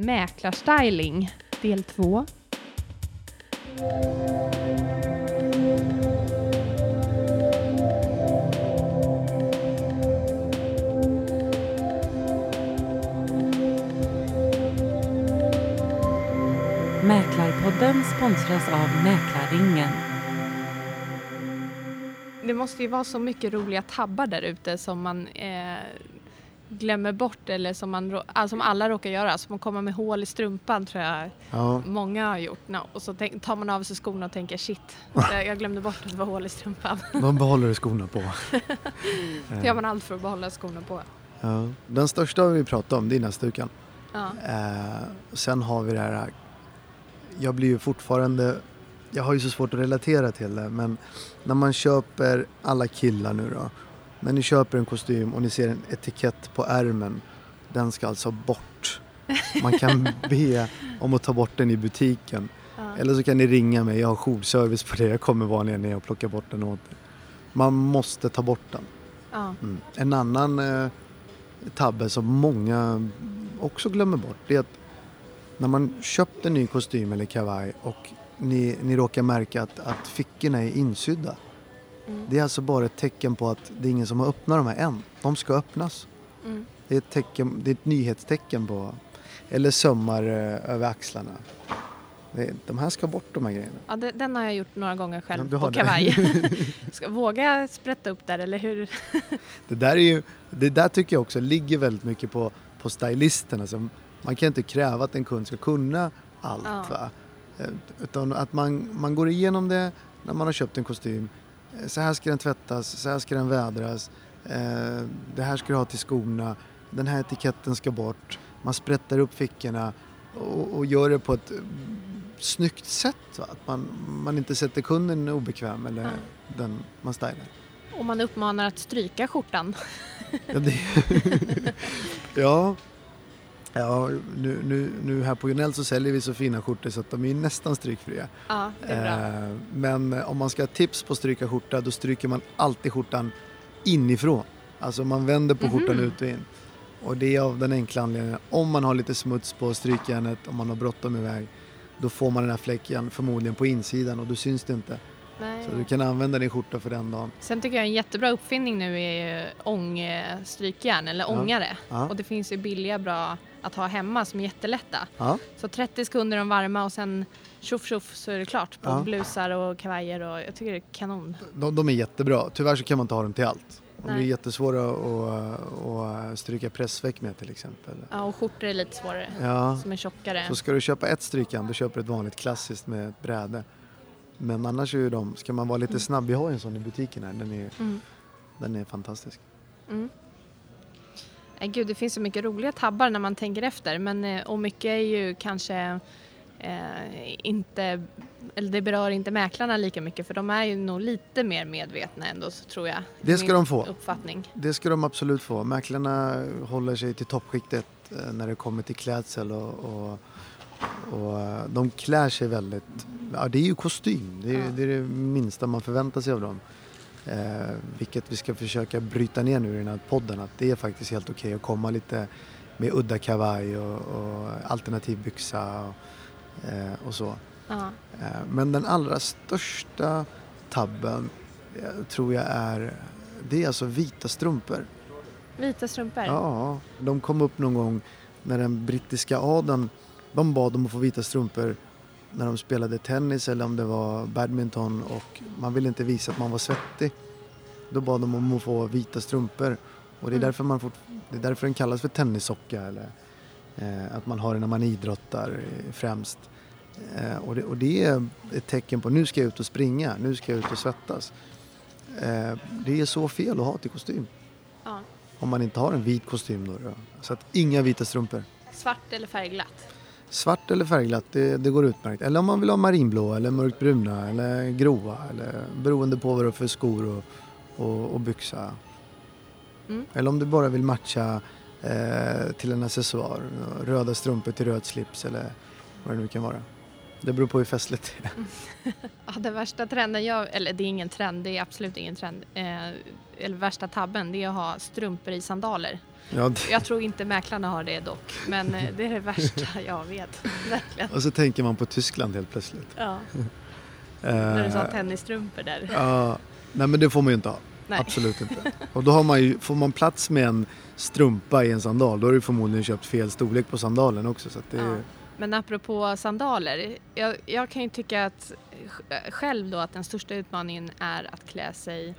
Mäklarstyling, del 2. Mäklarpodden sponsras av Mäklarringen. Det måste ju vara så mycket roliga tabbar där ute som man eh, glömmer bort eller som, man, ah, som alla råkar göra. Som att komma med hål i strumpan tror jag Ja, många har gjort. No, och så tar man av sig skorna och tänker shit, jag glömde bort att det var hål i strumpan. de behåller skorna på. Då gör man allt för att behålla skorna på. Ja. Den största vi pratar om det är näsdukan. Ja. Eh, sen har vi det här, jag blir ju fortfarande, jag har ju så svårt att relatera till det men när man köper, alla killar nu då, när ni köper en kostym och ni ser en etikett på ärmen, den ska alltså bort. Man kan be om att ta bort den i butiken. Ja. Eller så kan ni ringa mig, jag har jourservice på det, jag kommer vanligen ner och plockar bort den åt er. Man måste ta bort den. Ja. Mm. En annan eh, tabbe som många också glömmer bort det är att när man köpt en ny kostym eller kavaj och ni, ni råkar märka att, att fickorna är insydda. Mm. Det är alltså bara ett tecken på att det är ingen som har öppnat de här än. De ska öppnas. Mm. Det är ett, tecken, det är ett nyhetstecken på, eller sömmar eh, över axlarna. Det, de här ska bort de här grejerna. Ja, det, den har jag gjort några gånger själv Ja, på kavaj. Ska våga sprätta upp där eller hur? Det där, är ju, det där tycker jag också ligger väldigt mycket på, på stylisterna. Som, man kan inte kräva att en kund ska kunna allt. Ja. Va? Eh, Utan att man, man går igenom det när man har köpt en kostym. Så här ska den tvättas, så här ska den vädras. Eh, det här ska du ha till skorna. Den här etiketten ska bort. Man sprättar upp fickorna och, och gör det på ett snyggt sätt. Va? Att man, man inte sätter kunden obekväm eller Ja. den man stylar. Och man uppmanar att stryka skjortan. Ja, det... ja. Ja nu, nu, nu här på Jonell så säljer vi så fina skjortor så att de är nästan strykfria. Ja, det är bra. Eh, men eh, om man ska ha tips på att stryka skjorta då stryker man alltid skjortan inifrån. Alltså man vänder på skjortan Mhm. ut och in. Och det är av den enkla anledningen om man har lite smuts på strykjärnet, om man har bråttom iväg, då får man den här fläcken förmodligen på insidan och då syns det inte. Nej. Så du kan använda din skjorta för den dagen. Sen tycker jag en jättebra uppfinning nu är ju ångstrykjärn eller ångare. Ja. Och det finns ju billiga bra att ha hemma som är jättelätta. Ja. Så 30 sekunder de varma och sen tjoff tjoff så är det klart på Ja. blusar och kavajer och jag tycker det är kanon. De, de är jättebra. Tyvärr så kan man inte ha dem till allt. De är jättesvåra att, att stryka pressveck med till exempel. Ja, och skjortor är lite svårare. Ja, Som är tjockare. så ska du köpa ett strykjärn då köper du ett vanligt klassiskt med ett bräde. Men annars är ju de, ska man vara lite snabb, vi har en sån i butiken här, den är, Mm. den är fantastisk. Mm. Nej, gud, det finns så mycket roliga tabbar när man tänker efter. Men, eh, och mycket är ju kanske eh, inte, eller det berör inte mäklarna lika mycket för de är ju nog lite mer medvetna ändå så tror jag. Det ska de få. Uppfattning. Det ska de absolut få. Mäklarna håller sig till toppskiktet eh, när det kommer till klädsel och, och, och eh, de klär sig väldigt, ja det är ju kostym, det är, Ja. det, är det minsta man förväntar sig av dem. Eh, vilket vi ska försöka bryta ner nu i den här podden att det är faktiskt helt okej att komma lite med udda kavaj och, och alternativ byxa och, eh, och så. Ja. Eh, Men den allra största tabben eh, tror jag är, det är alltså vita strumpor. Vita strumpor. Ja, de kom upp någon gång när den brittiska adeln, de bad om att få vita strumpor när de spelade tennis eller om det var badminton och man ville inte visa att man var svettig. Då bad de om att få vita strumpor och det är Mm. därför, man fort, det är därför den kallas för tennissocka eller eh, att man har det när man idrottar eh, främst. Eh, och, det, och det är ett tecken på nu ska jag ut och springa, nu ska jag ut och svettas. Eh, det är så fel att ha till kostym. Ja. Om man inte har en vit kostym då. Så att inga vita strumpor. Svart eller färgglatt. Svart eller färgglatt, det, det går utmärkt. Eller om man vill ha marinblå eller mörkbruna eller gråa. Eller, beroende på vad du har för skor och, och, och byxa. Mm. Eller om du bara vill matcha eh, till en accessoar. Röda strumpor till röd slips eller vad det nu kan vara. Det beror på hur festligt det är. Ja, den värsta trenden, jag, eller det är ingen trend, det är absolut ingen trend. Eh, eller värsta tabben, det är att ha strumpor i sandaler. Ja, det, Jag tror inte mäklarna har det dock, men eh, det är det värsta jag vet. Verkligen. och så tänker man på Tyskland helt plötsligt. Ja, när du sa Eh, tennisstrumpor där. Ja, nej men det får man ju inte ha. Nej. Absolut inte. Och då har man ju, får man plats med en strumpa i en sandal då har du förmodligen köpt fel storlek på sandalen också. Så det, Ja. Men apropå sandaler, jag, jag kan ju tycka att sj- själv då att den största utmaningen är att klä sig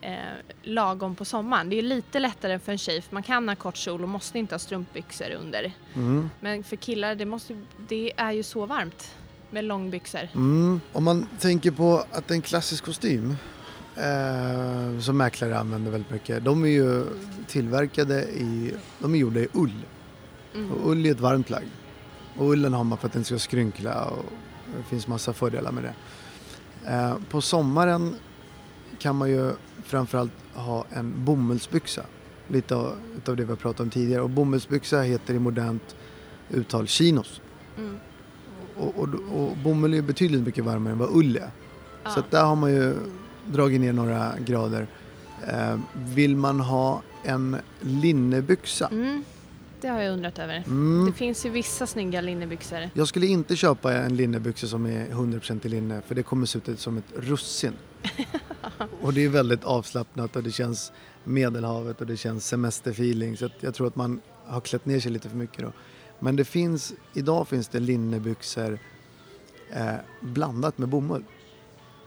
eh, lagom på sommaren. Det är lite lättare för en tjej för man kan ha kort kjol och måste inte ha strumpbyxor under. mm, Men för killar, det, måste, det är ju så varmt med långbyxor. mm. Om man tänker på att en klassisk kostym eh, som mäklare använder väldigt mycket. De är ju tillverkade i, de är gjorda i ull. Mm. Och ull är ett varmt plagg. Och ullen har man för att den ska skrynkla och det finns massa fördelar med det. Eh, på sommaren kan man ju framförallt ha en bomullsbyxa. Lite av, det vi har pratat om tidigare. Och bomullsbyxa heter i modernt uttal chinos. Mm. Och, och, och bomull är betydligt mycket varmare än vad ull är. Ja. Så där har man ju dragit ner några grader. Eh, vill man ha en linnebyxa? Mm. Det har jag undrat över. Mm. Det finns ju vissa snygga linnebyxor. Jag skulle inte köpa en linnebyxa som är 100% i linne för det kommer se ut som ett russin. och det är väldigt avslappnat och det känns medelhavet och det känns semesterfeeling så jag tror att man har klätt ner sig lite för mycket då. Men det finns, idag finns det linnebyxor eh, blandat med bomull.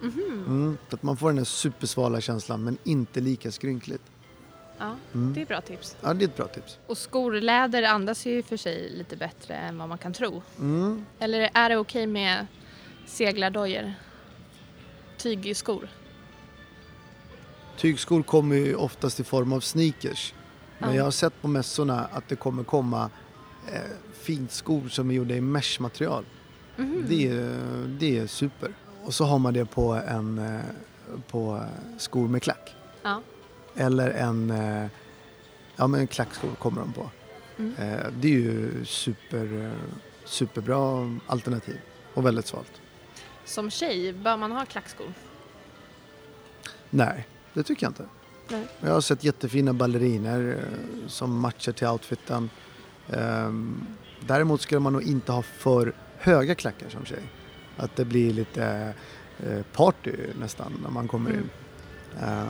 Mhm. Mm, så att man får den här supersvala känslan men inte lika skrynkligt. Ja, Mm. det är bra tips. Ja, det är ett bra tips. Och skor, läder andas ju för sig lite bättre än vad man kan tro. Mm. Eller är det okej med seglardojor? Tygskor? Tygskor kommer ju oftast i form av sneakers. Men Ja. jag har sett på mässorna att det kommer komma eh, fint skor som är gjorda i meshmaterial. Mhm. Det, är, det är super. Och så har man det på, en, eh, på eh, skor med klack. Ja. Eller en, eh, ja men klackskor kommer de på. Mm. Eh, det är ju super, eh, superbra alternativ och väldigt svalt. Som tjej, bör man ha klackskor? Nej, det tycker jag inte. Nej. Jag har sett jättefina balleriner som matchar till outfiten. Ehm, däremot ska man nog inte ha för höga klackar som tjej. Att det blir lite party nästan när man kommer Mm. in. Ehm,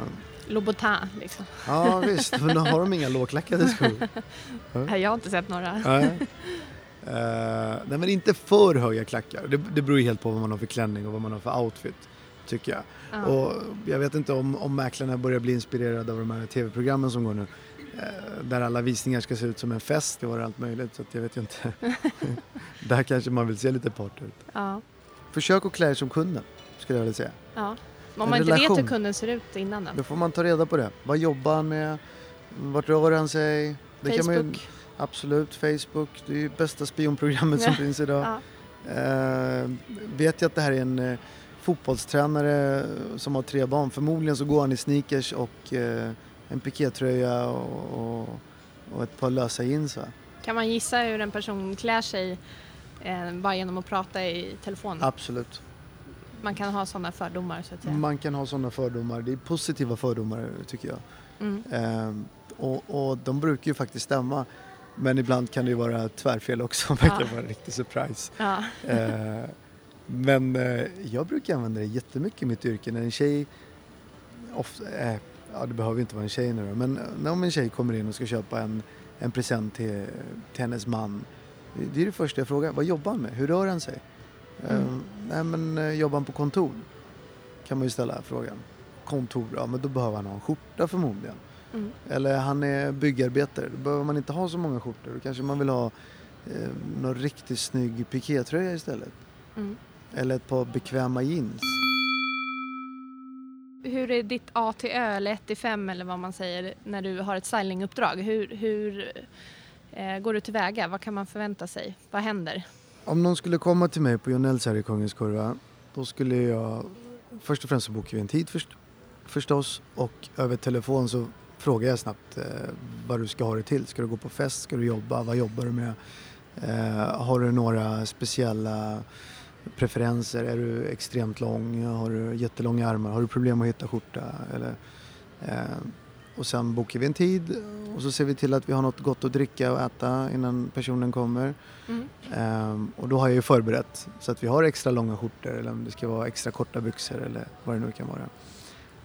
Louboutin liksom. ja visst, men då har de inga lågklackade skor. Nej, Jag har inte sett några. Nej. Eh, nej men inte för höga klackar. Det, det beror ju helt på vad man har för klänning och vad man har för outfit. Tycker jag. Ja. Och jag vet inte om, om mäklarna börjar bli inspirerade av de här tv-programmen som går nu. Eh, där alla visningar ska se ut som en fest och allt möjligt. Så att jag vet ju inte. där kanske man vill se lite party ut. Ja. Försök att klä er som kunden, skulle jag vilja säga. ja. Om man inte vet relation. hur kunden ser ut innan då? Då får man ta reda på det. Vad jobbar han med? Vart rör han sig? Det Kan man ju, Facebook? absolut, Facebook. Det är ju bästa spionprogrammet som finns idag. Ja. Eh, vet jag att det här är en eh, fotbollstränare som har tre barn. Förmodligen så går han i sneakers och eh, en pikétröja och, och, och ett par lösa jeans. Va? Kan man gissa hur en person klär sig eh, bara genom att prata i telefon? Absolut. Man kan ha sådana fördomar så att säga. Man kan ha sådana fördomar. Det är positiva fördomar tycker jag. Mm. Eh, och, och de brukar ju faktiskt stämma. Men ibland kan det ju vara tvärfel också. Det Ja. kan vara en riktig surprise. Ja. Eh, men eh, jag brukar använda det jättemycket i mitt yrke. När en tjej, ofta, eh, ja det behöver inte vara en tjej nu då, men när om en tjej kommer in och ska köpa en, en present till, till hennes man. Det är det första jag frågar. Vad jobbar han med? Hur rör han sig? Mm. nej men eh, jobbar han på kontor? Kan man ju ställa frågan. Kontor, ja men då behöver han ha en skjorta förmodligen. Mm. Eller han är byggarbetare, då behöver man inte ha så många skjortor. Då kanske man vill ha eh, någon riktigt snygg pikétröja istället. Mm. Eller ett par bekväma jeans. Hur är ditt A till Ö eller 1 till 5 eller vad man säger när du har ett stylinguppdrag? Hur, hur eh, går du tillväga? Vad kan man förvänta sig? Vad händer? Om någon skulle komma till mig på Jonells här i Kungens Kurva, då skulle jag... Först och främst så bokar vi en tid först, förstås och över telefon så frågar jag snabbt eh, vad du ska ha det till. Ska du gå på fest? Ska du jobba? Vad jobbar du med? Eh, har du några speciella preferenser. Är du extremt lång? Har du jättelånga armar? Har du problem att hitta skjorta? Eller, eh, och sen bokar vi en tid och så ser vi till att vi har något gott att dricka och äta innan personen kommer. Mm. Ehm, och då har jag ju förberett så att vi har extra långa skjortor eller om det ska vara extra korta byxor eller vad det nu kan vara.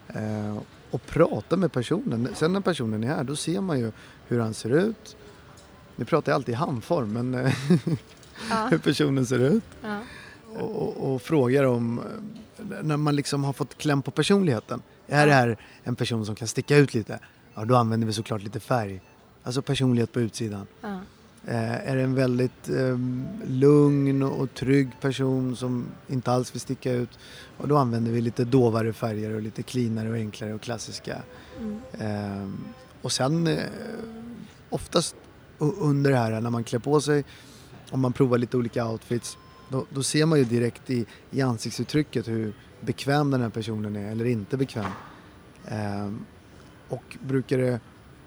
Ehm, och prata med personen. Sen när personen är här då ser man ju hur han ser ut. Nu pratar jag alltid i handform men eh, Ja. hur personen ser ut. Ja. Och, och, och frågar om, eh, när man liksom har fått kläm på personligheten. Är det här en person som kan sticka ut lite? Ja, då använder vi såklart lite färg. Alltså personlighet på utsidan. Ja. Eh, är det en väldigt eh, lugn och trygg person som inte alls vill sticka ut och då använder vi lite dovare färger och lite cleanare och enklare och klassiska. Mm. Eh, och sen eh, oftast under det här när man klär på sig om man provar lite olika outfits då, då ser man ju direkt i, i ansiktsuttrycket hur bekväm den här personen är eller inte bekväm. Eh, och brukar det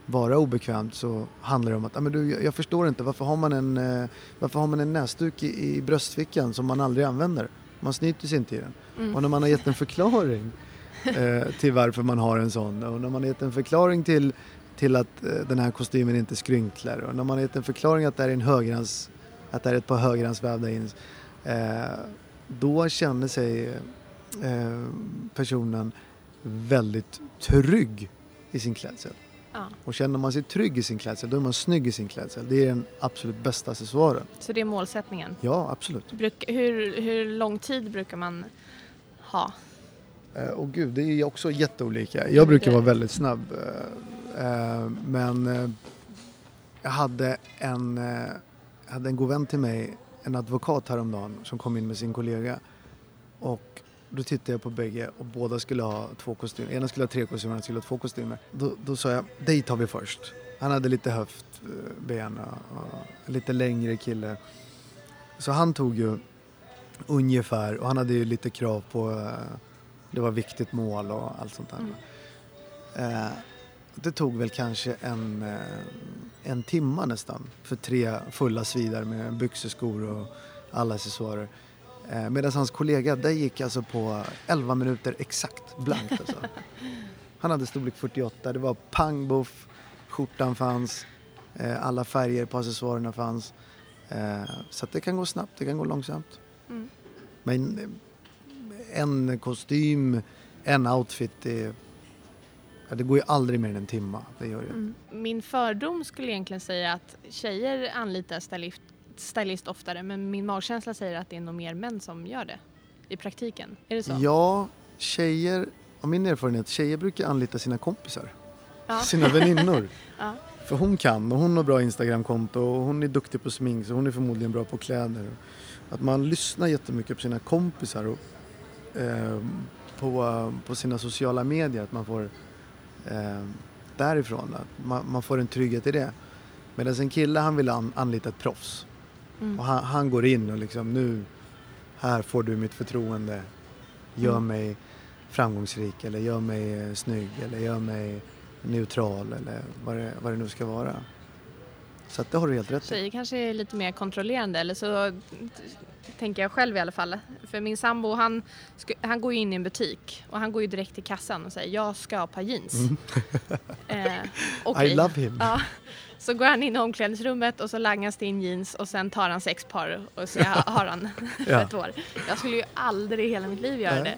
vara obekvämt så handlar det om att ah, men du, jag, förstår inte varför har man en, eh, varför har man en näsduk i, i bröstfickan som man aldrig använder? Man snyter sig inte i den. Mm. Och när man har gett en förklaring eh, till varför man har en sån och när man har gett en förklaring till, till att eh, den här kostymen inte skrynklar och när man har gett en förklaring att det är, en högerhands, att det är ett par högerhandsvävda jeans då känner sig eh, personen väldigt trygg i sin klädsel. Ja. Och känner man sig trygg i sin klädsel då är man snygg i sin klädsel. Det är den absolut bästa accessoaren. Så det är målsättningen. Ja, absolut. Bruk, hur, hur lång tid brukar man ha? Eh, och gud, det är också jätteolika. Jag brukar vara väldigt snabb. eh, eh, men eh, jag hade en, eh, hade en god vän till mig, en advokat häromdagen som kom in med sin kollega. Och då tittade jag på bägge och båda skulle ha två kostymer. Ena skulle ha tre kostymer, andra skulle ha två kostymer. Då, då sa jag, dig tar vi först. Han hade lite höftben och, och lite längre kille. Så han tog ju ungefär, och han hade ju lite krav på eh, det var viktigt mål och allt sånt där. Mm. Eh, det tog väl kanske en, eh, en timma nästan för tre fulla svidar med byxor, skor och alla accessoarer. Eh, Medan hans kollega, det gick alltså på 11 minuter exakt blankt alltså. Han hade storlek 48, det var pang boff, skjortan fanns, eh, alla färger på accessoarerna fanns. Eh, så att det kan gå snabbt, det kan gå långsamt. Mm. Men en kostym, en outfit, det, det går ju aldrig mer än en timma. Det gör det. Mm. Min fördom skulle egentligen säga att tjejer anlitar stylist, stylist oftare men min magkänsla säger att det är nog mer män som gör det i praktiken. Är det så? Ja, tjejer, av min erfarenhet, tjejer brukar anlita sina kompisar. Ja. Sina väninnor. Ja. För hon kan och hon har bra Instagramkonto och hon är duktig på smink så hon är förmodligen bra på kläder. Att man lyssnar jättemycket på sina kompisar och eh, på, på sina sociala medier. Att man får eh, därifrån, att man, man får en trygghet i det. Medan en kille han vill an, anlita ett proffs. Mm. Och han, han går in och liksom nu, här får du mitt förtroende. Gör Mm. mig framgångsrik eller gör mig eh, snygg eller gör mig neutral eller vad det, vad det nu ska vara. Så att det har du helt rätt i. Tjejer kanske är lite mer kontrollerande eller så tänker jag själv i alla fall. För min sambo han, han går ju in i en butik och han går ju direkt till kassan och säger jag ska ha ett par jeans. eh, okej. Mm. I love him. Ja. Så går han in i omklädningsrummet och så langas det in jeans och sen tar han sex par och så har han Ja. ett år. Jag skulle ju aldrig i hela mitt liv göra Nej. det.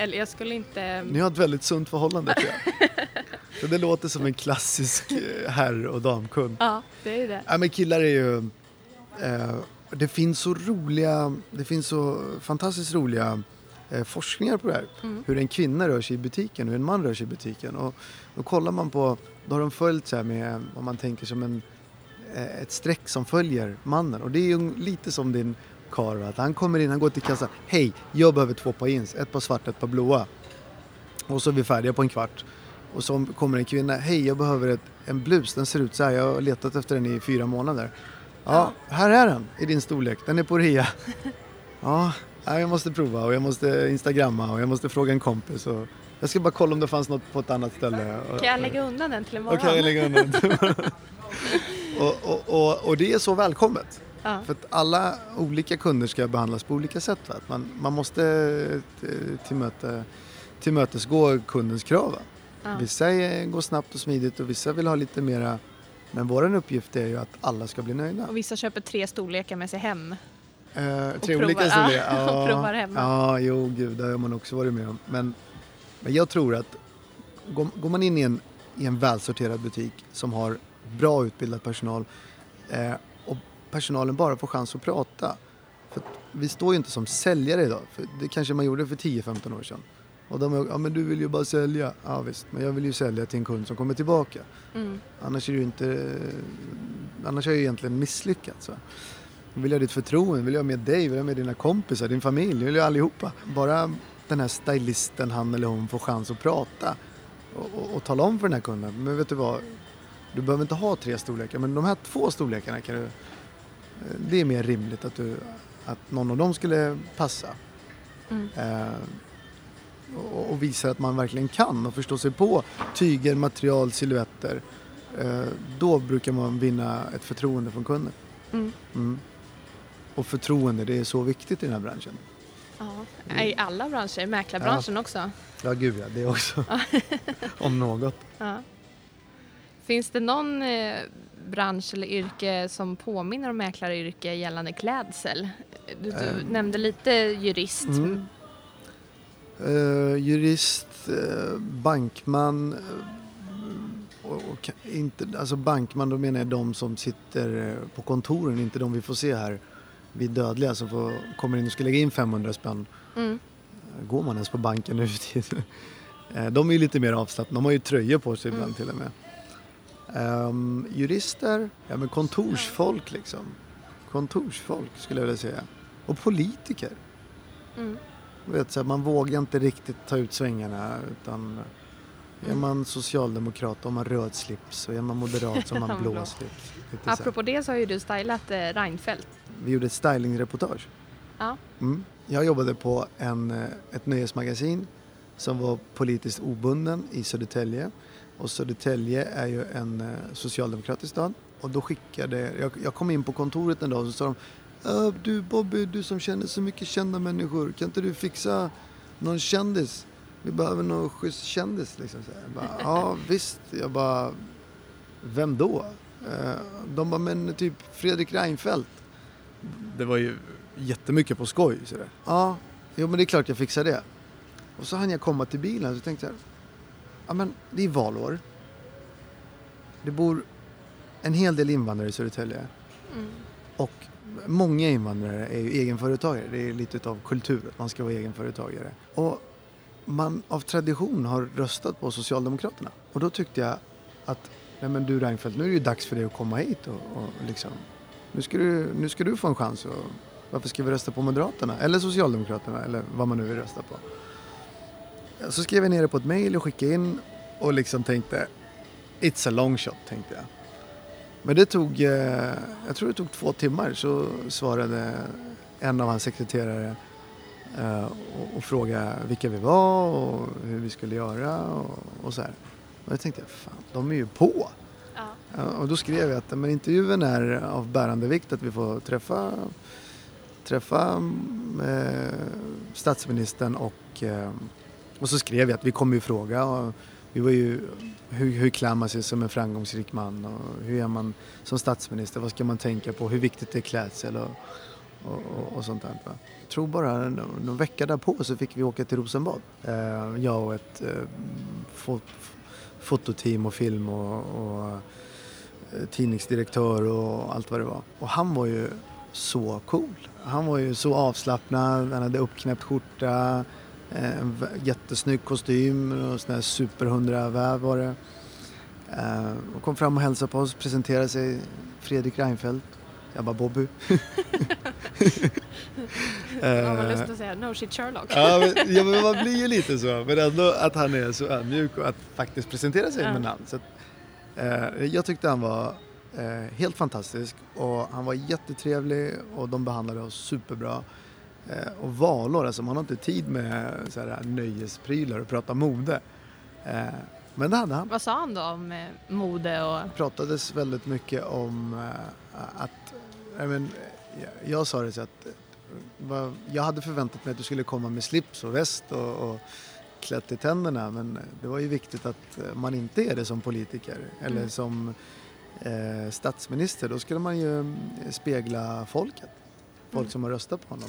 Eller jag skulle inte... Ni har ett väldigt sunt förhållande tror jag. Så det låter som en klassisk eh, herr och damkund. Ja, det är det. Ja, men killar är ju... Eh, det finns så roliga, det finns så fantastiskt roliga eh, forskningar på det här. Mm. Hur en kvinna rör sig i butiken och hur en man rör sig i butiken. Och då kollar man på, då har de följt så här med vad man tänker som en, eh, ett streck som följer mannen. Och det är ju lite som din karl, att han kommer in, han går till kassan. Hej, jag behöver två par jeans, ett par svarta, ett par blåa. Och så är vi färdiga på en kvart. Och så kommer en kvinna, hej jag behöver ett, en blus, den ser ut så här, jag har letat efter den i fyra månader. Ja, här är den i din storlek, den är på rea. Ja, ja, jag måste prova och jag måste instagramma och jag måste fråga en kompis. Och jag ska bara kolla om det fanns något på ett annat ställe. Kan jag lägga undan den till imorgon? Okej, jag lägger undan. och, och, och, och det är så välkommet. Ja. För att alla olika kunder ska behandlas på olika sätt. Va? Man, man måste eh, tillmöte, tillmötesgå kundens krav. Ja. Vissa är- går snabbt och smidigt och vissa vill ha lite mera. Men vår uppgift är ju att alla ska bli nöjda. Och vissa köper tre storlekar med sig hem. Eh, tre olika ja, storlekar. och provar hemma. Ja, jo gud, det har man också varit med om. Men, men jag tror att går, man in i en, i en välsorterad butik som har bra utbildad personal eh, och personalen bara får chans att prata. För att vi står ju inte som säljare idag. För det kanske man gjorde för 10-15 år sedan. Och de är, ja men du vill ju bara sälja. Ja visst, men jag vill ju sälja till en kund som kommer tillbaka. Mm. Annars är det inte... Annars har jag ju egentligen misslyckats. Va? Jag vill ha ditt förtroende, vill jag ha med dig, vill jag ha med dina kompisar, din familj, vill jag allihopa. Bara den här stylisten, han eller hon, får chans att prata och, och, och tala om för den här kunden. Men vet du vad? Du behöver inte ha tre storlekar, men de här två storlekarna kan du... Det är mer rimligt att, du, att någon av dem skulle passa. Mm. Eh, och, och visar att man verkligen kan och förstår sig på tyger, material, silhuetter. Eh, då brukar man vinna ett förtroende från kunden. Mm. Mm. Och förtroende, det är så viktigt i den här branschen. Ja. I alla branscher, mäklarbranschen också. Ja, gud ja, det också. Om något. Ja. Finns det någon eh, bransch eller yrke som påminner om mäklaryrke gällande klädsel? Du, du Ehm. nämnde lite jurist. Mm. Eh, jurist, eh, bankman. eh, och, och inte, alltså bankman, då menar jag de som sitter på kontoren, inte de vi får se här. Vi dödliga som får, kommer in och ska lägga in 500 spänn. Mm. Går man ens på banken nu för tiden? Eh, De är ju lite mer avslappnade. De har ju tröjor på sig ibland Mm. till och med. Ehm, jurister, ja men kontorsfolk liksom. Kontorsfolk skulle jag vilja säga. Och politiker. Mm. Vet, så här, man vågar inte riktigt ta ut svängarna utan är man socialdemokrat har man röd slips och är man moderat så har man blå slips. Apropå det så har ju du stylat eh, Reinfeldt. Vi gjorde ett stylingreportage. Ja. Mm. Jag jobbade på en, eh, ett nöjesmagasin som var politiskt obunden i Södertälje. Och Södertälje är ju en eh, socialdemokratisk stad. Och då skickade, jag, jag kom in på kontoret en dag och så sa de "Äh, Du Bobby, du som känner så mycket kända människor, kan inte du fixa någon kändis? Vi behöver någon schysst kändis liksom. Så. Jag bara, ja visst. Jag bara, vem då? Eh, De bara, men typ Fredrik Reinfeldt. Det var ju jättemycket på skoj. Sådär. Ja, jo men det är klart jag fixar det. Och så hann jag komma till bilen så tänkte jag, ja men det är valår. Det bor en hel del invandrare i Södertälje. Mm. Och många invandrare är ju egenföretagare. Det är lite av kultur att man ska vara egenföretagare. Och man av tradition har röstat på Socialdemokraterna. Och då tyckte jag att, nej men du Reinfeldt, nu är det ju dags för dig att komma hit och, och liksom, nu ska, du, nu ska du få en chans. Och, varför ska vi rösta på Moderaterna? Eller Socialdemokraterna eller vad man nu vill rösta på. Så skrev jag ner det på ett mejl och skickade in och liksom tänkte, it's a long shot tänkte jag. Men det tog, eh, jag tror det tog två timmar så svarade en av hans sekreterare eh, och, och frågade vilka vi var och hur vi skulle göra och, och så här. Och jag tänkte, fan, de är ju på. Ja, och då skrev jag att men intervjun är av bärande vikt att vi får träffa, träffa eh, statsministern och, eh, och så skrev jag att vi kommer ju fråga och vi var ju, hur, hur klär man sig som en framgångsrik man och hur är man som statsminister, vad ska man tänka på, hur viktigt är klädsel och, och, och, sånt där. Jag tror bara någon, någon vecka därpå så fick vi åka till Rosenbad. Eh, jag och ett eh, fot, fototeam och film och, och eh, tidningsdirektör och allt vad det var. Och han var ju så cool. Han var ju så avslappnad, han hade uppknäppt skjorta, eh, en v- jättesnygg kostym och sån här superhundra-väv var det. Eh, och kom fram och hälsade på oss, presenterade sig, Fredrik Reinfeldt. Jag bara Bobby. Man har Eh, lust att säga no shit Sherlock. Ja men, ja, men man blir ju lite så. Men ändå att han är så ödmjuk och att faktiskt presentera sig Ja. med namn. Så att, eh, jag tyckte han var eh, helt fantastisk och han var jättetrevlig och de behandlade oss superbra. Eh, och valår, alltså man har inte tid med så här, nöjesprylar och prata mode. Eh, men det hade han. Vad sa han då om eh, mode och... Det pratades väldigt mycket om eh, att Nej, men, jag, jag sa det så att eh, vad- jag hade förväntat mig att du skulle komma med slips och väst och, och klätt i tänderna men det var ju viktigt att man inte är det som politiker eller Mm. som eh, statsminister. Då skulle man ju mm, spegla folket, folk Mm. som har röstat på honom.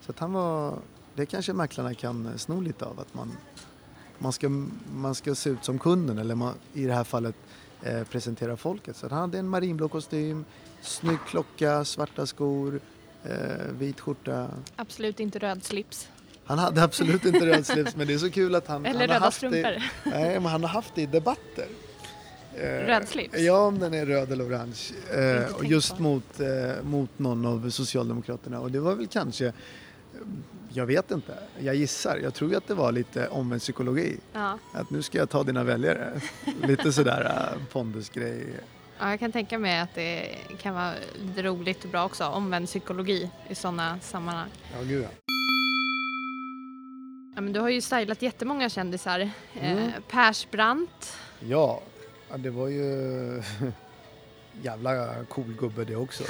Så att han var, det kanske mäklarna kan sno lite av att man, man, ska, man ska se ut som kunden eller man, i det här fallet eh, presentera folket. Så han hade en marinblå kostym, snygg klocka, svarta skor, eh, vit skjorta. Absolut inte röd slips. Han hade absolut inte röd slips men det är så kul att han, Eller han har haft strumpor. det, nej, men han har haft det i debatter. Eh, Röd slips? Ja, om den är röd eller orange. Eh, och just på. mot, eh, mot någon av Socialdemokraterna. Och det var väl kanske, jag vet inte, jag gissar. Jag tror att det var lite omvänd psykologi. Ja. Att nu ska jag ta dina väljare. lite sådär pondusgrej. ja, jag kan tänka mig att det kan vara lite roligt och bra också. Omvänd psykologi i sådana sammanhang. Ja, gud ja. Ja, men du har ju stylat jättemånga kändisar. Mm. Eh, Persbrandt. Ja, ja, det var ju jävla cool gubbe det också.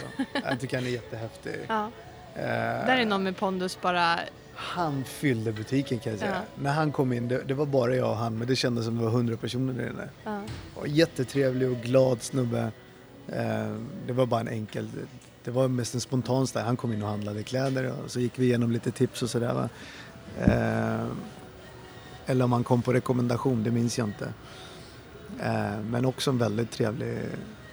Jag tycker han är jättehäftig. Ja. Eh, Där är någon med pondus bara. Han fyllde butiken kan jag säga. Ja. När han kom in, det, det var bara jag och han men det kändes som det var hundra personer där inne. Ja. Och jättetrevlig och glad snubbe. Eh, det var bara en enkel, det var mest en spontan style. Han kom in och handlade kläder och så gick vi igenom lite tips och sådär. Eh, eller om han kom på rekommendation, det minns jag inte. Eh, men också en väldigt trevlig,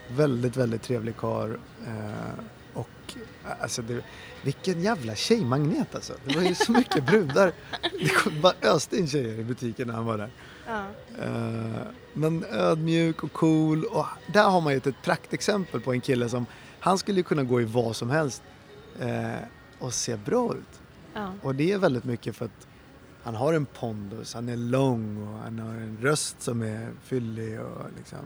väldigt, väldigt trevlig karl. Eh, och alltså det, vilken jävla tjejmagnet alltså. Det var ju så mycket brudar. Det bara öste in tjejer i butiken när han var där. Ja. Eh, men ödmjuk och cool. Och där har man ju ett praktexempel på en kille som, han skulle ju kunna gå i vad som helst eh, och se bra ut. Ja. Och det är väldigt mycket för att han har en pondus, han är lång och han har en röst som är fyllig och liksom,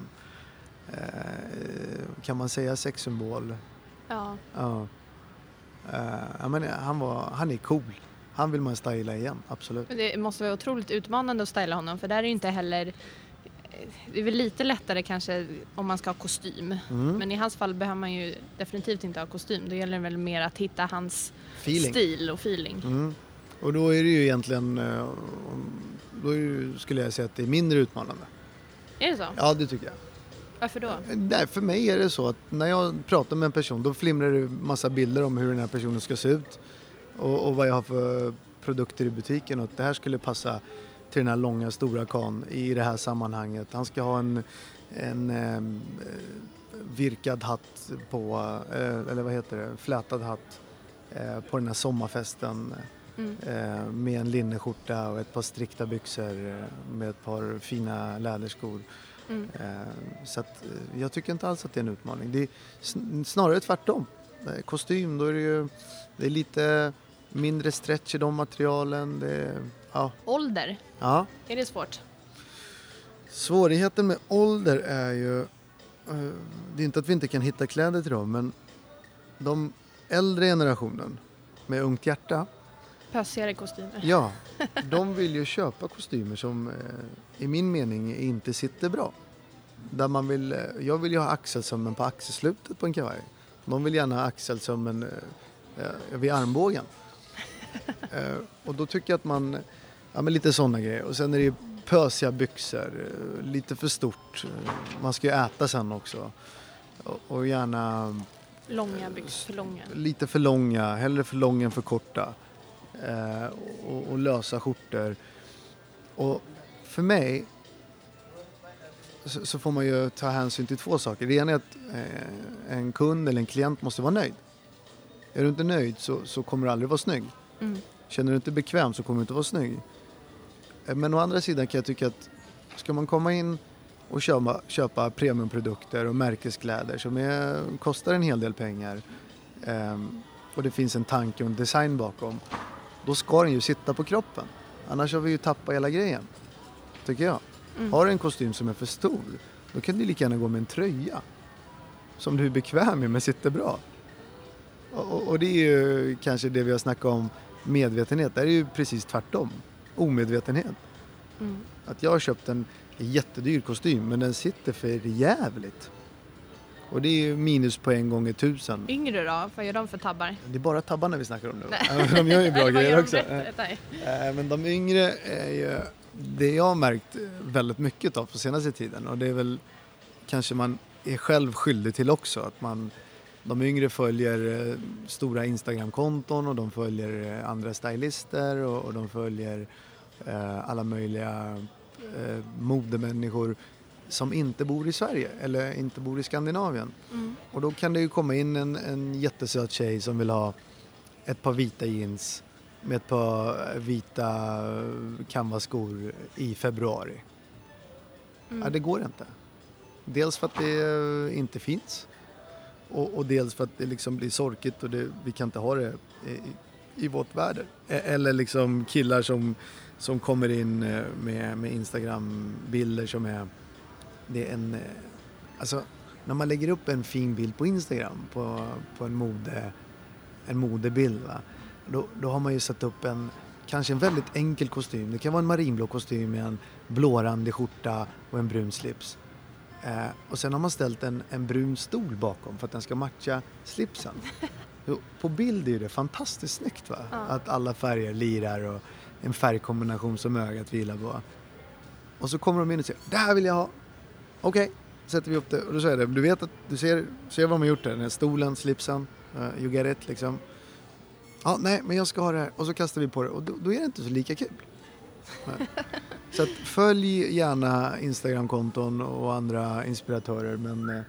eh, kan man säga sexsymbol? Ja. Ja. Eh, men han, var, han är cool. Han vill man styla igen, absolut. Men det måste vara otroligt utmanande att styla honom för där är ju inte heller det är väl lite lättare kanske om man ska ha kostym. Mm. Men i hans fall behöver man ju definitivt inte ha kostym. Då gäller det väl mer att hitta hans Feeling. stil och feeling. Mm. Och då är det ju egentligen, eh, då det, skulle jag säga att det är mindre utmanande. Är det så? Ja, det tycker jag. Varför då? Nej, för mig är det så att när jag pratar med en person då flimrar det massa bilder om hur den här personen ska se ut och, och vad jag har för produkter i butiken och att det här skulle passa till den här långa stora kan i det här sammanhanget. Han ska ha en, en eh, virkad hatt på, eh, eller vad heter det, flätad hatt eh, på den här sommarfesten Mm. eh, med en linneskjorta och ett par strikta byxor eh, med ett par fina läderskor. Mm. Eh, Så att, jag tycker inte alls att det är en utmaning. Det är sn- snarare tvärtom. Kostym, då är det ju det är lite mindre stretch i de materialen. Det är, ja, Ålder, ja. är det svårt? Svårigheten med ålder är ju, det är inte att vi inte kan hitta kläder till dem, men de äldre generationen med ungt hjärta, Pösigare kostymer? ja, de vill ju köpa kostymer som eh, i min mening inte sitter bra. Där man vill, eh, jag vill ju ha axelsömmen på axelslutet på en kavaj. De vill gärna ha axelsömmen eh, vid armbågen. Och då tycker jag att man, ja men lite sådana grejer. Och sen är det ju pösiga byxor, lite för stort. Man ska ju äta sen också. Och, och gärna Långa byxor, för långa. lite för långa, hellre för långa än för korta. Eh, och, och lösa skjortor. Och för mig så, så får man ju ta hänsyn till två saker. Det ena är att eh, en kund eller en klient måste vara nöjd. Är du inte nöjd så, så kommer du aldrig vara snygg. Mm. Känner du inte bekväm så kommer du inte vara snygg. Eh, Men å andra sidan kan jag tycka att ska man komma in och köpa, köpa premiumprodukter och märkeskläder som är, kostar en hel del pengar ehm, och det finns en tanke och en design bakom, då ska den ju sitta på kroppen. Annars har vi ju tappat hela grejen, tycker jag. Mm. Har du en kostym som är för stor, då kan du lika gärna gå med en tröja som du är bekväm med men sitter bra. Och, och, det är ju kanske det vi har snackat om medvetenhet, det är ju precis tvärtom. Omedvetenhet. Mm. Att jag har köpt en jättedyr kostym men den sitter för jävligt. Och det är ju minuspoäng gånger tusen. Yngre då? Vad gör de för tabbar? Det är bara tabbarna vi snackar om nu. De gör ju bra grejer också. Eh, Men de yngre är ju det jag har märkt väldigt mycket av på senaste tiden och det är väl kanske man är själv skyldig till också att man de yngre följer eh, stora Instagramkonton och de följer eh, andra stylister och, och de följer eh, alla möjliga eh, modemänniskor som inte bor i Sverige eller inte bor i Skandinavien. Mm. Och då kan det ju komma in en, en jättesöt tjej som vill ha ett par vita jeans med ett par vita canvasskor i februari. Mm. Ja, det går inte. Dels för att det eh, inte finns och, och dels för att det liksom blir sorkigt och det, vi kan inte ha det i, i vårt väder. E- Eller liksom killar som, som kommer in eh, med, med Instagram-bilder som är... Det är en... eh, Alltså, när man lägger upp en fin bild på Instagram på, på en, mode, en modebild va? Då, då har man ju satt upp en kanske en väldigt enkel kostym. Det kan vara en marinblå kostym med en blårandig skjorta och en brun slips. Eh, och sen har man ställt en, en brun stol bakom för att den ska matcha slipsen. På bild är det fantastiskt snyggt va? Ja. Att alla färger lirar och en färgkombination som ögat vilar på. Och så kommer de in och säger det här vill jag ha. Okej, sätter vi upp det och då säger jag det. Du vet att du ser, ser vad de har gjort där. Den här stolen, slipsen, uh, you get it liksom. Ja, nej, men jag ska ha det här. Och så kastar vi på det och då, då är det inte så lika kul. Så att följ gärna Instagramkonton och andra inspiratörer men eh,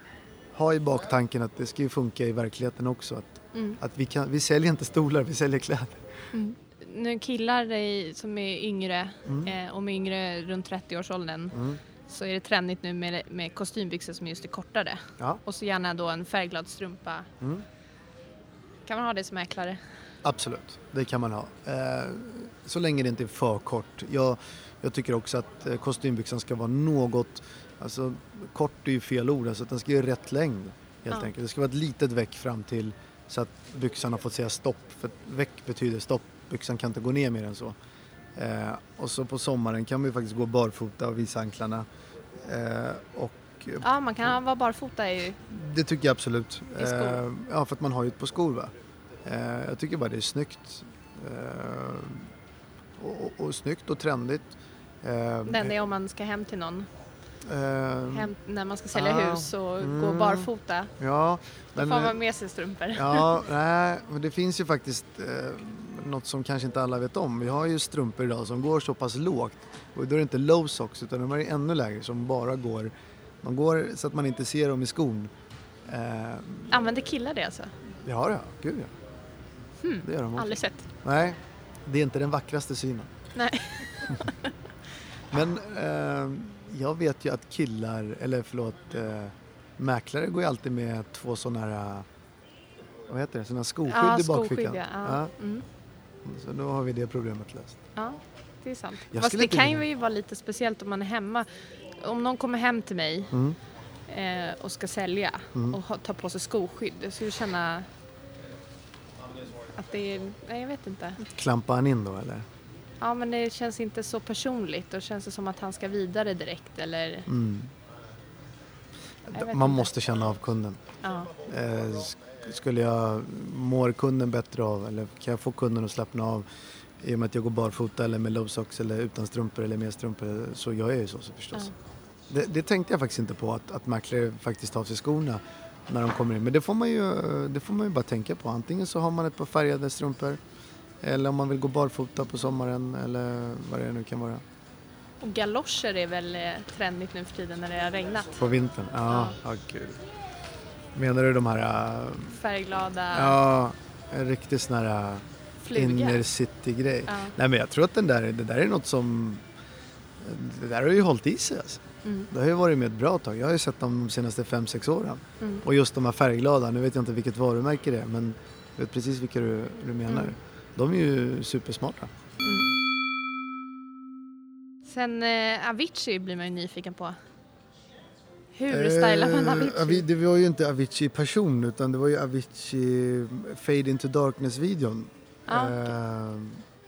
ha i baktanken att det ska ju funka i verkligheten också. Att, Mm. att vi, kan, vi säljer inte stolar, vi säljer kläder. Mm. Nu killar som är yngre, Mm. eh, om yngre runt 30-årsåldern, Mm. Så är det trendigt nu med, med kostymbyxor som just är kortare. Ja, Och så gärna då en färgglad strumpa. mm. Kan man ha det som mäklare? absolut. Det kan man ha. Eh, så länge det inte är för kort. Jag, jag tycker också att eh, kostymbyxan ska vara något, alltså kort är ju fel ord, alltså den ska ju rätt längd helt Ja. enkelt. Det ska vara ett litet veck fram till så att byxan har fått säga stopp. För veck betyder stopp, byxan kan inte gå ner mer än så. Eh, och så på sommaren kan man ju faktiskt gå barfota och visa anklarna. Eh, och Ja, man kan vara barfota i det tycker jag absolut. I skor? Eh, ja, för att man har ju ett par skor va. Eh, jag tycker bara det är snyggt. Eh, och, och, och snyggt och trendigt. Eh, den är om man ska hem till någon. Hem, när man ska sälja ah, hus och gå mm. barfota. Ja, Då men, får man med sig strumpor. ja, nej, men det finns ju faktiskt eh, något som kanske inte alla vet om. Vi har ju strumpor idag som går så pass lågt och då är det inte low socks utan de är ännu lägre som bara går, de går så att man inte ser dem i skon. Eh, Använder killar det alltså? ja, ja, gud ja. Hmm. Det gör de också. Aldrig sett. Nej, det är inte den vackraste synen. Nej. Men eh, jag vet ju att killar, eller förlåt, eh, mäklare går ju alltid med två sådana här, vad heter det, sådana skoskydd ja, i bakfickan. skoskydd, ja. Ja. Mm. Så då har vi det problemet löst. ja, det är sant. Jag Fast det inte kan ju vara lite speciellt om man är hemma. Om någon kommer hem till mig Mm. eh, och ska sälja Mm. och ta på sig skoskydd. Jag skulle känna att det är, nej jag vet inte. Klampar han in då eller? Ja men det känns inte så personligt. Då känns det som att han ska vidare direkt eller Mm. Man inte. måste känna av kunden. ja. Eh, skulle jag, mår kunden bättre av eller kan jag få kunden att slappna av i och med att jag går barfota eller med low socks eller utan strumpor eller med strumpor så gör jag ju så, så förstås. Det, det tänkte jag faktiskt inte på att, att mäklare faktiskt tar av sig skorna när de kommer in. Men det får, man ju, det får man ju bara tänka på. Antingen så har man ett par färgade strumpor eller om man vill gå barfota på sommaren eller vad det nu kan vara. Och galoscher är väl eh, trendigt nu för tiden när det har regnat. På vintern? Ja, ja. kul. Menar du de här, äh, Färgglada ja, en riktig sån här äh, inner city-grej. Ja. Nej men jag tror att den där, det där är något som, det där har ju hållit i sig alltså. Mm. Det har ju varit med ett bra tag. Jag har ju sett dem de senaste 5-6 åren. Mm. Och just de här färgglada, nu vet jag inte vilket varumärke det är men jag vet precis vilka du, du menar. Mm. De är ju supersmarta. Sen eh, Avicii blir man ju nyfiken på. Hur stylar man Eh, Avicii? Avi- det var ju inte Avicii person utan det var ju Avicii Fade Into Darkness-videon. Ah, okej.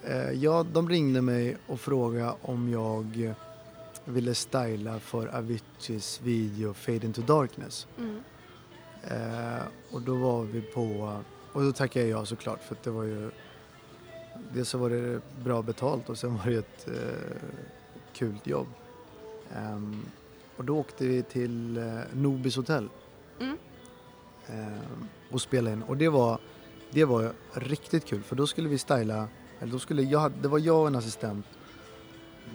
Eh, eh, ja, de ringde mig och frågade om jag ville styla för Aviciis video Fade Into Darkness. Mm. Och då var vi på, och då tackade jag såklart för att det var ju, dels så var det bra betalt och sen var det ett eh, kul jobb. Ehm, och då åkte vi till eh, Nobis hotell Mm. ehm, och spelade in. Och det var, det var riktigt kul för då skulle vi styla, eller då skulle jag, det var jag och en assistent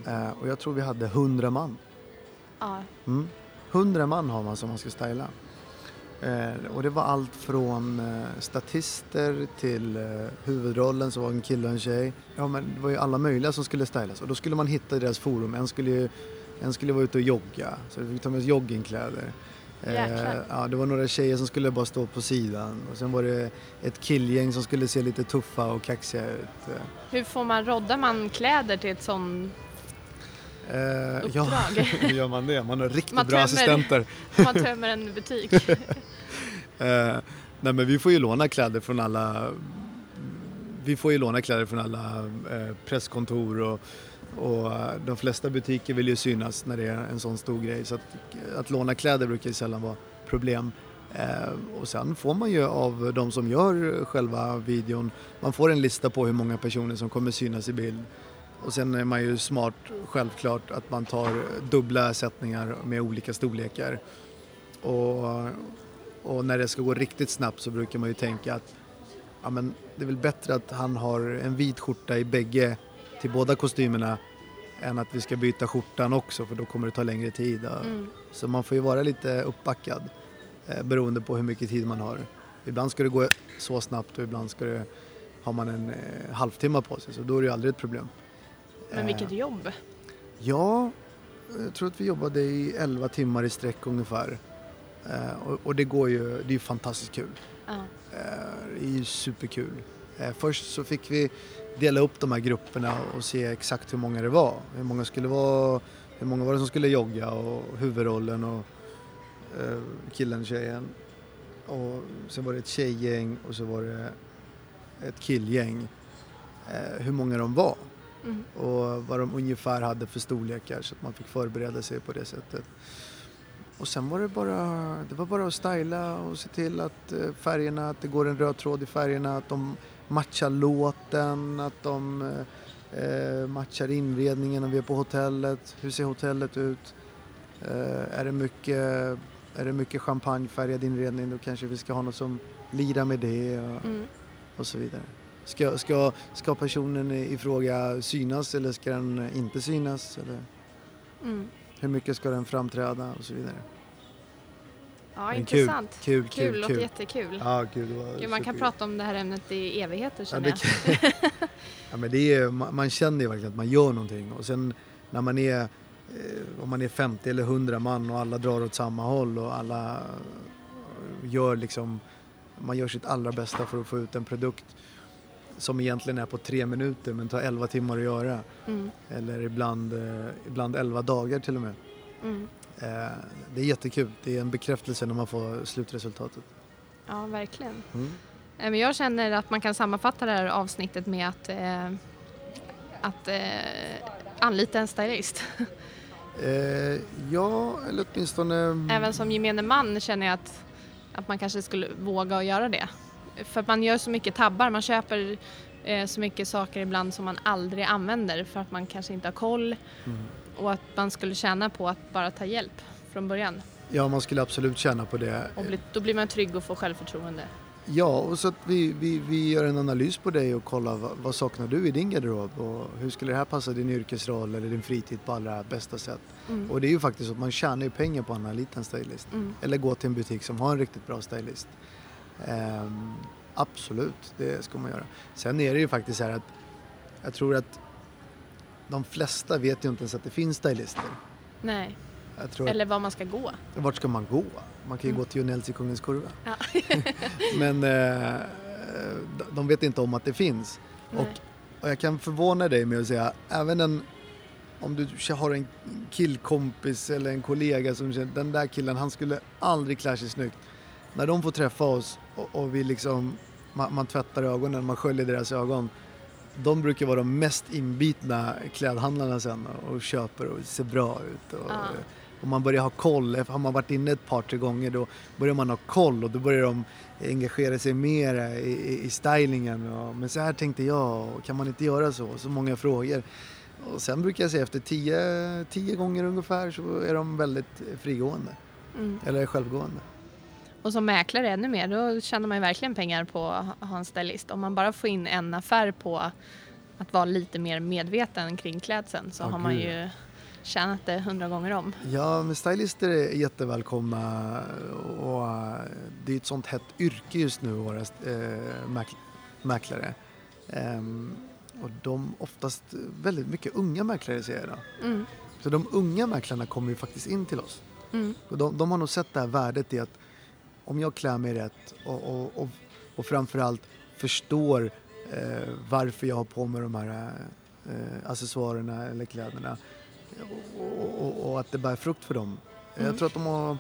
eh, och jag tror vi hade 100 man. Ja. Mm. 100 man har man som man ska styla. Eh, och det var allt från eh, statister till eh, huvudrollen som var en kille och en tjej. Ja men det var ju alla möjliga som skulle stylas och då skulle man hitta deras forum. En skulle ju en skulle vara ute och jogga så vi fick ta med oss joggingkläder. Eh, ja, det var några tjejer som skulle bara stå på sidan och sen var det ett killgäng som skulle se lite tuffa och kaxiga ut. Hur får man, roddar man kläder till ett sånt, Eh, ja, Uppdrag. hur gör man det? Man har riktigt Man bra tömmer- assistenter. man tömmer en butik? Eh, nej men vi får ju låna kläder från alla vi får ju låna kläder från alla eh, presskontor och, och eh, de flesta butiker vill ju synas när det är en sån stor grej så att, att låna kläder brukar ju sällan vara problem. Eh, och sen får man ju av de som gör själva videon, man får en lista på hur många personer som kommer synas i bild. Och sen är man ju smart självklart att man tar dubbla sättningar med olika storlekar. Och, och när det ska gå riktigt snabbt så brukar man ju tänka att ja, men det är väl bättre att han har en vit skjorta i bägge till båda kostymerna än att vi ska byta skjortan också för då kommer det ta längre tid. Mm. Så man får ju vara lite uppbackad eh, beroende på hur mycket tid man har. Ibland ska det gå så snabbt och ibland ska det, har man en eh, halvtimme på sig så då är det ju aldrig ett problem. Men vilket Eh, jobb! Ja, jag tror att vi jobbade i 11 timmar i sträck ungefär. Eh, och, och det går ju, det är ju fantastiskt kul. Eh, det är ju superkul. Eh, först så fick vi dela upp de här grupperna och se exakt hur många det var. Hur många skulle vara, hur många var det som skulle jogga och huvudrollen och eh, killen, tjejen. Och sen var det ett tjejgäng och så var det ett killgäng. Eh, hur många de var Mm. och vad de ungefär hade för storlekar så att man fick förbereda sig på det sättet. Och sen var det bara, det var bara att styla och se till att eh, färgerna, att det går en röd tråd i färgerna, att de matchar låten, att de eh, matchar inredningen när vi är på hotellet. Hur ser hotellet ut? Eh, är, det mycket, är det mycket champagnefärgad inredning då kanske vi ska ha något som lirar med det. Och, Mm. och så vidare. Ska, ska, ska personen i i fråga synas eller ska den inte synas? Eller Mm. Hur mycket ska den framträda och så vidare. Ja, Men intressant. Kul, kul, Kul, kul. låter kul. jättekul. Ja, var Gud, man kan prata om det här ämnet i evigheter Ja, känner det jag. ja, men det är, man, man känner ju verkligen att man gör någonting och sen när man är, eh, om man är 50 eller 100 man och alla drar åt samma håll och alla gör liksom, man gör sitt allra bästa för att få ut en produkt som egentligen är på tre minuter men tar 11 timmar att göra. Mm. Eller ibland, eh, ibland 11 dagar till och med. Mm. Eh, det är jättekul. Det är en bekräftelse när man får slutresultatet. Ja, verkligen. Mm. Eh, jag känner att man kan sammanfatta det här avsnittet med att, eh, att eh, anlita en stylist. Eh, ja, eller åtminstone... Även som gemene man känner jag att, att man kanske skulle våga att göra det. För att man gör så mycket tabbar, man köper eh, så mycket saker ibland som man aldrig använder för att man kanske inte har koll Mm. och att man skulle tjäna på att bara ta hjälp från början. Ja, man skulle absolut tjäna på det. Och bli, då blir man trygg och får självförtroende. Ja, och så att vi, vi, vi gör en analys på dig och kollar vad, vad saknar du i din garderob och hur skulle det här passa din yrkesroll eller din fritid på allra bästa sätt. Mm. Och det är ju faktiskt så att man tjänar ju pengar på att anlita en stylist. Mm. Eller gå till en butik som har en riktigt bra stylist. Ehm, absolut, det ska man göra. Sen är det ju faktiskt så här att jag tror att de flesta vet ju inte ens att det finns stylister. Nej, eller var man ska gå. vart ska man gå? Man kan ju Mm. gå till Jonells i Kungens Kurva. Ja. Men eh, de- vet inte om att det finns. Och, och jag kan förvåna dig med att säga, även en, om du har en killkompis eller en kollega som känner, den där killen han skulle aldrig klä sig snyggt. När de får träffa oss och, och vi liksom, man, man tvättar ögonen, man sköljer deras ögon. De brukar vara de mest inbitna klädhandlarna sen och, köper och ser bra ut. Och, Ja. och man börjar ha koll. Har man varit inne ett par, tre gånger då börjar man ha koll och då börjar de engagera sig mer i, i, i stylingen. Och, men så här tänkte jag, och kan man inte göra så? Så många frågor. Och sen brukar jag säga efter tio, tio gånger ungefär så är de väldigt frigående. Mm. Eller självgående. Och som mäklare ännu mer, då tjänar man ju verkligen pengar på att ha en stylist. Om man bara får in en affär på att vara lite mer medveten kring klädseln så Ja, har man ju tjänat det hundra gånger om. Ja, men stylister är jättevälkomna och det är ett sånt hett yrke just nu, våra eh, mäk- mäklare. Ehm, och de oftast väldigt mycket unga mäklare ser jag. Mm. Så de unga mäklarna kommer ju faktiskt in till oss. Mm. Och de, de har nog sett det här värdet i att om jag klär mig rätt och, och, och, och framförallt förstår eh, varför jag har på mig de här eh, accessoarerna eller kläderna och, och, att det bär frukt för dem. Mm. Jag tror att de har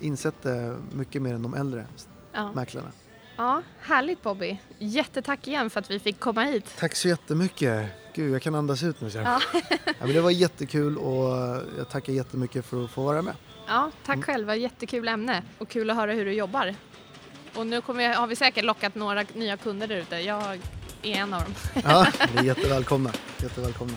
insett det mycket mer än de äldre Ja. mäklarna. ja, härligt Bobby. Jättetack igen för att vi fick komma hit. Tack så jättemycket. Gud, jag kan andas ut nu. Ja. ja, men det var jättekul och jag tackar jättemycket för att få vara med. Ja, tack själva. Jättekul ämne och kul att höra hur du jobbar. Och nu kommer vi, har vi säkert lockat några nya kunder där ute. Jag är en av dem. Ja, ni är jättevälkomna. jättevälkomna.